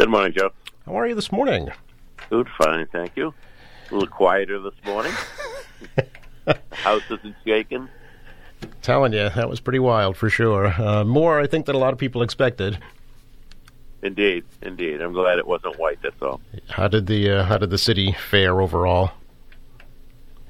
Good morning, Joe. How are you this morning? Good, fine, thank you. A little quieter this morning. House isn't shaking. Telling you, that was pretty wild for sure. Uh, more, I think, than a lot of people expected. Indeed, indeed. I'm glad it wasn't white. That's all. How did the uh, How did the city fare overall?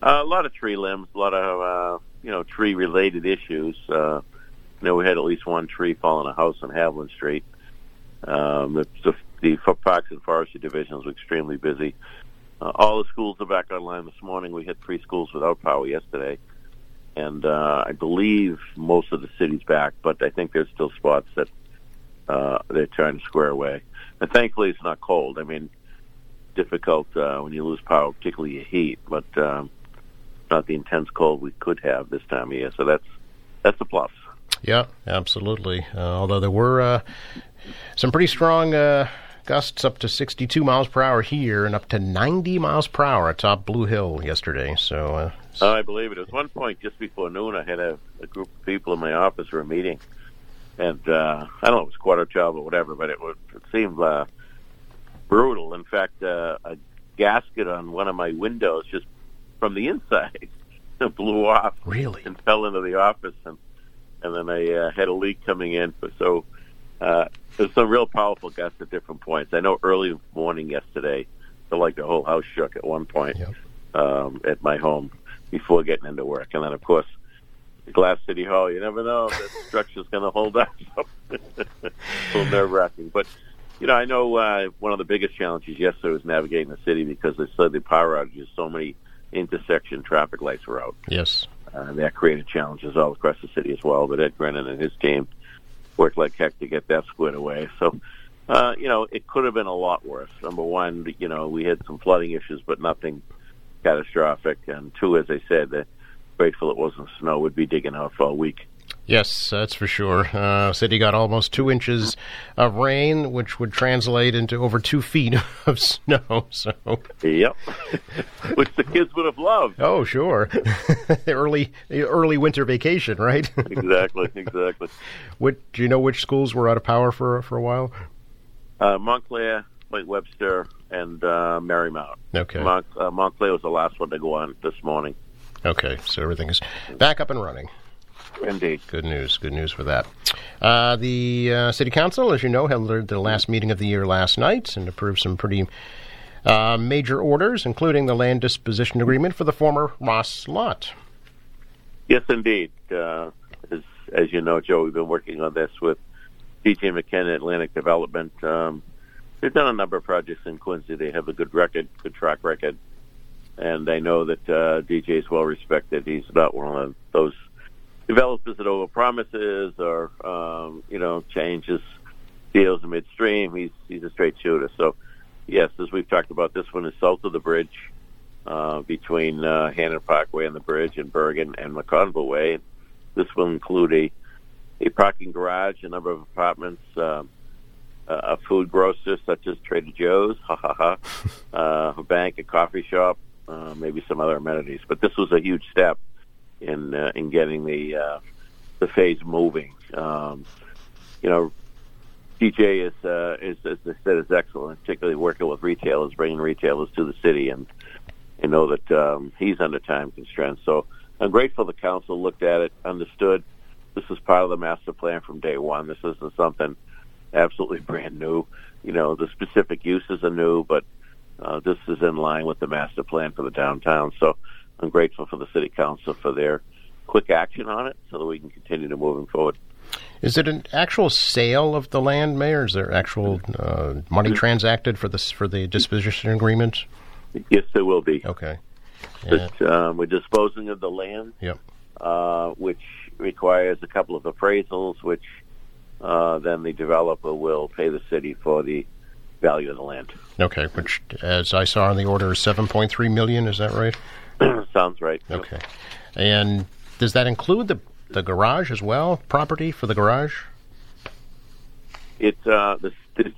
Uh, a lot of tree limbs, a lot of uh, you know tree related issues. Uh, you know, we had at least one tree fall in a house on Haviland Street. Um, the, the, the Parks and Forestry divisions were extremely busy. Uh, all the schools are back online this morning. We had three schools without power yesterday, and uh, I believe most of the city's back, but I think there's still spots that uh, they're trying to square away. And thankfully, it's not cold. I mean, difficult uh, when you lose power, particularly heat, but um, not the intense cold we could have this time of year. So that's that's a plus. Yeah, absolutely. Uh, although there were uh, some pretty strong uh, gusts up to 62 miles per hour here and up to 90 miles per hour atop Blue Hill yesterday. So, uh, I believe it. Was one point just before noon. I had a, a group of people in my office for a meeting, and uh, I don't know, it was quarter twelve or whatever, but it, was, it seemed uh, brutal. In fact, uh, a gasket on one of my windows just from the inside blew off. Really? And fell into the office, and and then I uh, had a leak coming in. So uh, there's some real powerful gusts at different points. I know early morning yesterday, felt like the whole house shook at one point Yep. um, at my home before getting into work, and then of course. Glass City Hall. You never know if that structure's going to hold up. So a little nerve wracking, but you know, I know uh, one of the biggest challenges yesterday was navigating the city because they said the power outages, so many intersection traffic lights were out. yes. Uh, that created challenges all across the city as well. But Ed Brennan and his team worked like heck to get that squared away. So, uh, you know, it could have been a lot worse. Number one, you know, we had some flooding issues, but nothing catastrophic. And two, as I said, uh, grateful it wasn't snow. We'd be digging out for a week. Yes, that's for sure. Uh, city got almost two inches of rain, which would translate into over two feet of snow. So, Yep. Which the kids would have loved. oh, sure, early early winter vacation, right? Exactly, exactly. What, do you know which schools were out of power for for a while? Uh, Montclair, Point Webster, and uh, Merrymount. Okay, Mont- uh, Montclair was the last one to go on this morning. okay, so everything is back up and running. Indeed. Good news. Good news for that. Uh, the uh, city council, as you know, held their, last meeting of the year last night and approved some pretty uh, major orders, including the land disposition agreement for the former Ross lot. Yes, indeed. Uh, as, as you know, Joe, we've been working on this with DJ McKenna Atlantic Development. Um, they've done a number of projects in Quincy. They have a good record, good track record, and I know that uh, DJ is well respected. He's not one of those developers that over promises or um, you know changes deals midstream. He's he's a straight shooter. So yes, as we've talked about, this one is south of the bridge uh, between uh, Hannon Parkway and the bridge and Burgin and McConville Way. This will include a a parking garage, a number of apartments, um, a a food grocer such as Trader Joe's, ha ha ha, uh, a bank, a coffee shop, uh, maybe some other amenities. But this was a huge step in uh, in getting the uh, the phase moving. Um, you know, DJ is, uh, is as I said is excellent, particularly working with retailers, bringing retailers to the city, and you know that um, he's under time constraints. So I'm grateful the council looked at it, understood this is part of the master plan from day one. This isn't something absolutely brand new. You know, the specific uses are new, but uh, this is in line with the master plan for the downtown. So I'm grateful for the city council for their quick action on it, so that we can continue to moving forward. Is it an actual sale of the land, Mayor? Is there actual uh, money transacted for this for the disposition agreement? Yes, there will be. Okay. Yeah. But um, we're disposing of the land, Yep. uh, which requires a couple of appraisals, which uh, then the developer will pay the city for the value of the land. Okay. Which, as I saw in the order, is seven point three million. Is that right? Sounds right. Okay. And does that include the the garage as well? Property for the garage? It uh, the, the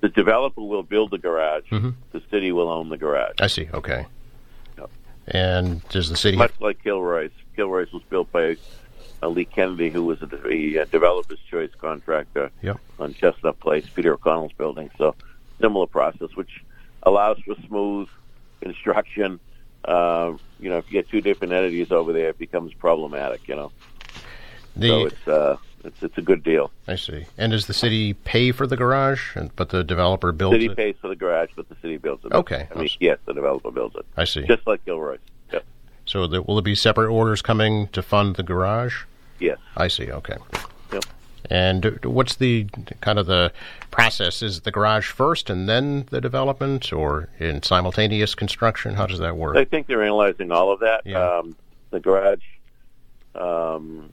the developer will build the garage. Mhm. The city will own the garage. I see. Okay. Yep. And does the city? Much like Kilroy's. Kilroy's was built by uh, Lee Kennedy, who was a, a developer's choice contractor Yep. on Chestnut Place, Peter O'Connell's building. So similar process, which allows for smooth construction. Uh, you know, if you get two different entities over there, it becomes problematic. You know, The, so it's uh, it's it's a good deal. I see. And does the city pay for the garage, and- but the developer builds City it? pays for the garage, but the city builds it. Okay. I mean, yes, the developer builds it, I see. just like Kilroy's. Yep. So there, will there be separate orders coming to fund the garage? Yes. I see. Okay. And what's the kind of the process? Is the garage first and then the development, or in simultaneous construction? How does that work? I think they're analyzing all of that. Yeah. Um, the garage, um,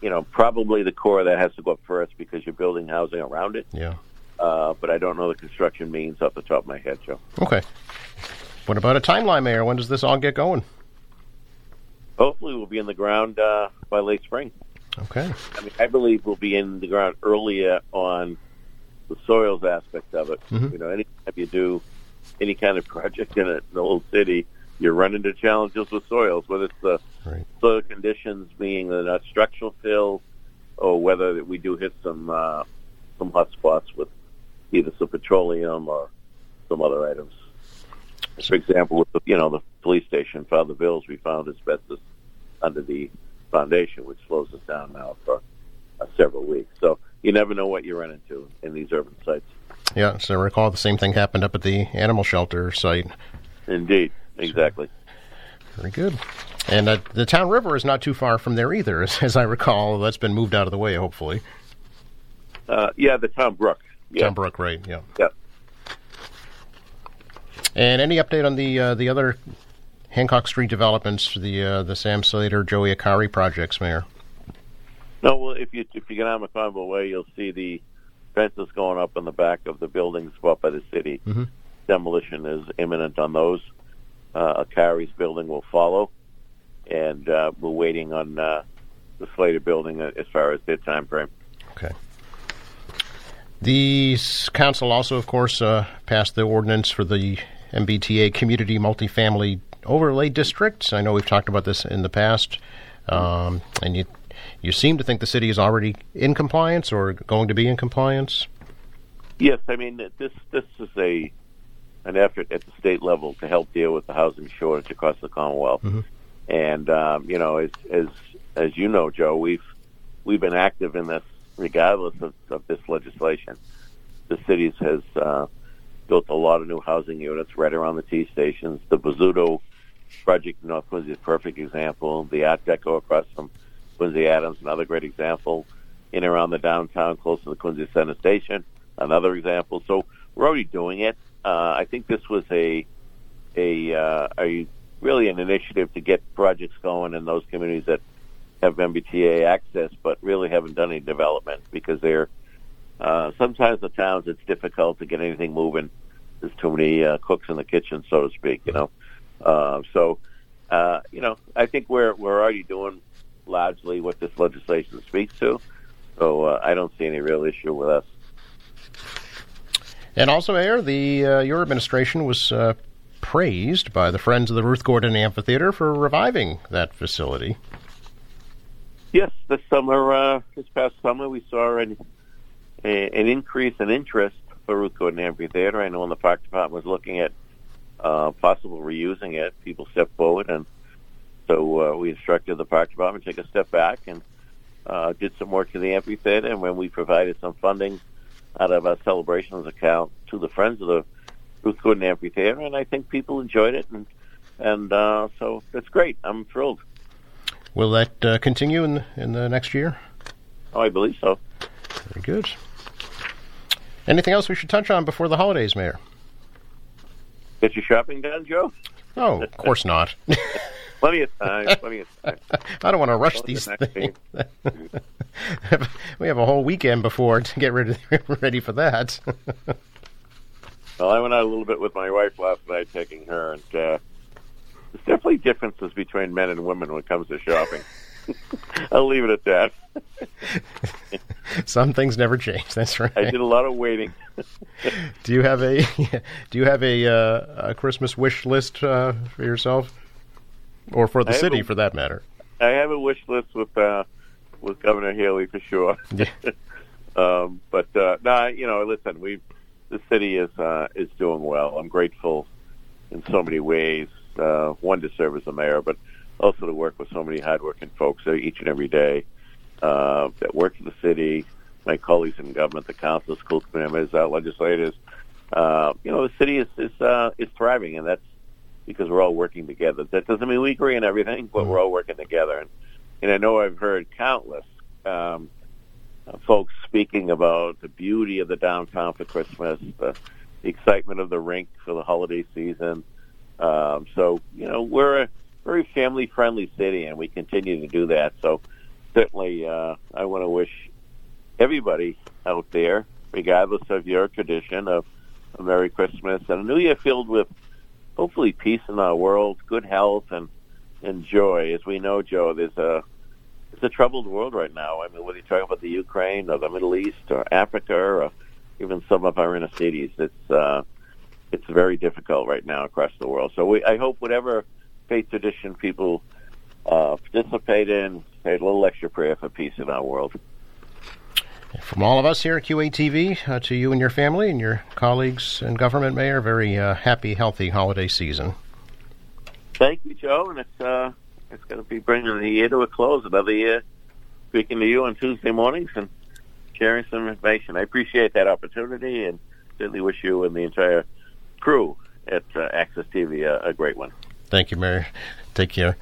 you know, probably the core of that has to go up first because you're building housing around it. Yeah. Uh, but I don't know the construction means off the top of my head, Joe. Okay. What about a timeline, Mayor? When does this all get going? Hopefully, we'll be in the ground uh, by late spring. Okay. I mean, I believe we'll be in the ground earlier on the soils aspect of it. Mhm. You know, anytime you do any kind of project in a, in a little city, you run into challenges with soils, whether it's the Right. soil conditions being not structural fill, or whether we do hit some uh, some hot spots with either some petroleum or some other items. For example, with the, you know the police station, Father Bills, we found asbestos under the foundation, which slows us down now for uh, several weeks. So you never know what you run into in these urban sites. Yeah. So I recall the same thing happened up at the animal shelter site. Indeed, exactly. Very good. And uh, the town river is not too far from there either, as, as I recall. That's been moved out of the way, hopefully. Uh, yeah, the Town Brook. Yeah, Town Brook, right? Yeah. yeah. And any update on the uh, the other Hancock Street developments, the uh, the Sam Slater, Joey Akari projects, Mayor? No, well, if you if you get on McConville Way, you'll see the fences going up in the back of the buildings bought by the city. Mhm. Demolition is imminent on those. Uh, Akari's building will follow, and uh, we're waiting on uh, the Slater building as far as their time frame. Okay. The council also, of course, uh, passed the ordinance for the MBTA community multifamily overlay districts. I know we've talked about this in the past, um, and you you seem to think the city is already in compliance or going to be in compliance. Yes, I mean this this is a an effort at the state level to help deal with the housing shortage across the Commonwealth. Mhm. And um, you know, as as as you know, Joe, we've we've been active in this regardless of, of this legislation. The cities has uh, built a lot of new housing units right around the T stations. The Bozzuto project North Quincy is a perfect example. The Art Deco across from Quincy Adams, another great example. In around the downtown, close to the Quincy Center Station, another example. So we're already doing it. Uh, I think this was a a uh, a really an initiative to get projects going in those communities that have MBTA access, but really haven't done any development because they're uh, sometimes the towns it's difficult to get anything moving. There's too many uh, cooks in the kitchen, so to speak. You know, uh, so uh, you know I think we're we're already doing largely what this legislation speaks to. So uh, I don't see any real issue with us. And also, Mayor, the uh, your administration was uh, praised by the Friends of the Ruth Gordon Amphitheater for reviving that facility. Yes, this summer, uh, this past summer, we saw an, an increase in interest for Ruth Gordon Amphitheater. I know when the park department was looking at uh, possible reusing it, people stepped forward, and so uh, we instructed the park department to take a step back and uh, did some work to the amphitheater. And when we provided some funding out of our celebrations account to the Friends of the Ruth Gordon Amphitheater, and I think people enjoyed it, and and uh, so that's great. I'm thrilled. Will that uh, continue in the, in the next year? Oh, I believe so. Very good. Anything else we should touch on before the holidays, Mayor? Get your shopping done, Joe? Oh, of course not. Plenty of time. Plenty of time. I don't want to rush these things. we have a whole weekend before to get ready, ready for that. Well, I went out a little bit with my wife last night, taking her, and uh, there's definitely differences between men and women when it comes to shopping. I'll leave it at that. Some things never change. That's right. I did a lot of waiting. Do you have a Do you have a, uh, a Christmas wish list uh, for yourself, or for the I city, a- for that matter? I have a wish list with uh, with Governor Healey for sure. Yeah. um, but uh, no, you know, listen, we the city is uh, is doing well. I'm grateful in so many ways. Uh, one to serve as a mayor, but also to work with so many hardworking folks each and every day uh, that work for the city, my colleagues in government, the council, school committee members, uh, legislators. Uh, you know, the city is is uh, is thriving, and that's because we're all working together. That doesn't mean we agree on everything, but we're all working together. And, and I know I've heard countless um, folks speaking about the beauty of the downtown for Christmas, the, the excitement of the rink for the holiday season. Um, so, you know, we're very family friendly city, and we continue to do that. So, certainly, uh, I want to wish everybody out there, regardless of your tradition, of a Merry Christmas and a New Year filled with hopefully peace in our world, good health, and and joy. As we know, Joe, there's a it's a troubled world right now. I mean, whether you talk about the Ukraine or the Middle East or Africa or even some of our inner cities, it's uh, it's very difficult right now across the world. So we, I hope whatever faith tradition people uh, participate in, say a little extra prayer for peace in our world. From all of us here at QATV uh, to you and your family and your colleagues in government, Mayor, very uh, happy, healthy holiday season. Thank you, Joe, and it's uh, it's going to be bringing the year to a close. Another year speaking to you on Tuesday mornings and sharing some information. I appreciate that opportunity and certainly wish you and the entire crew at uh, Access TV a, a great one. Thank you, Mary. Take care.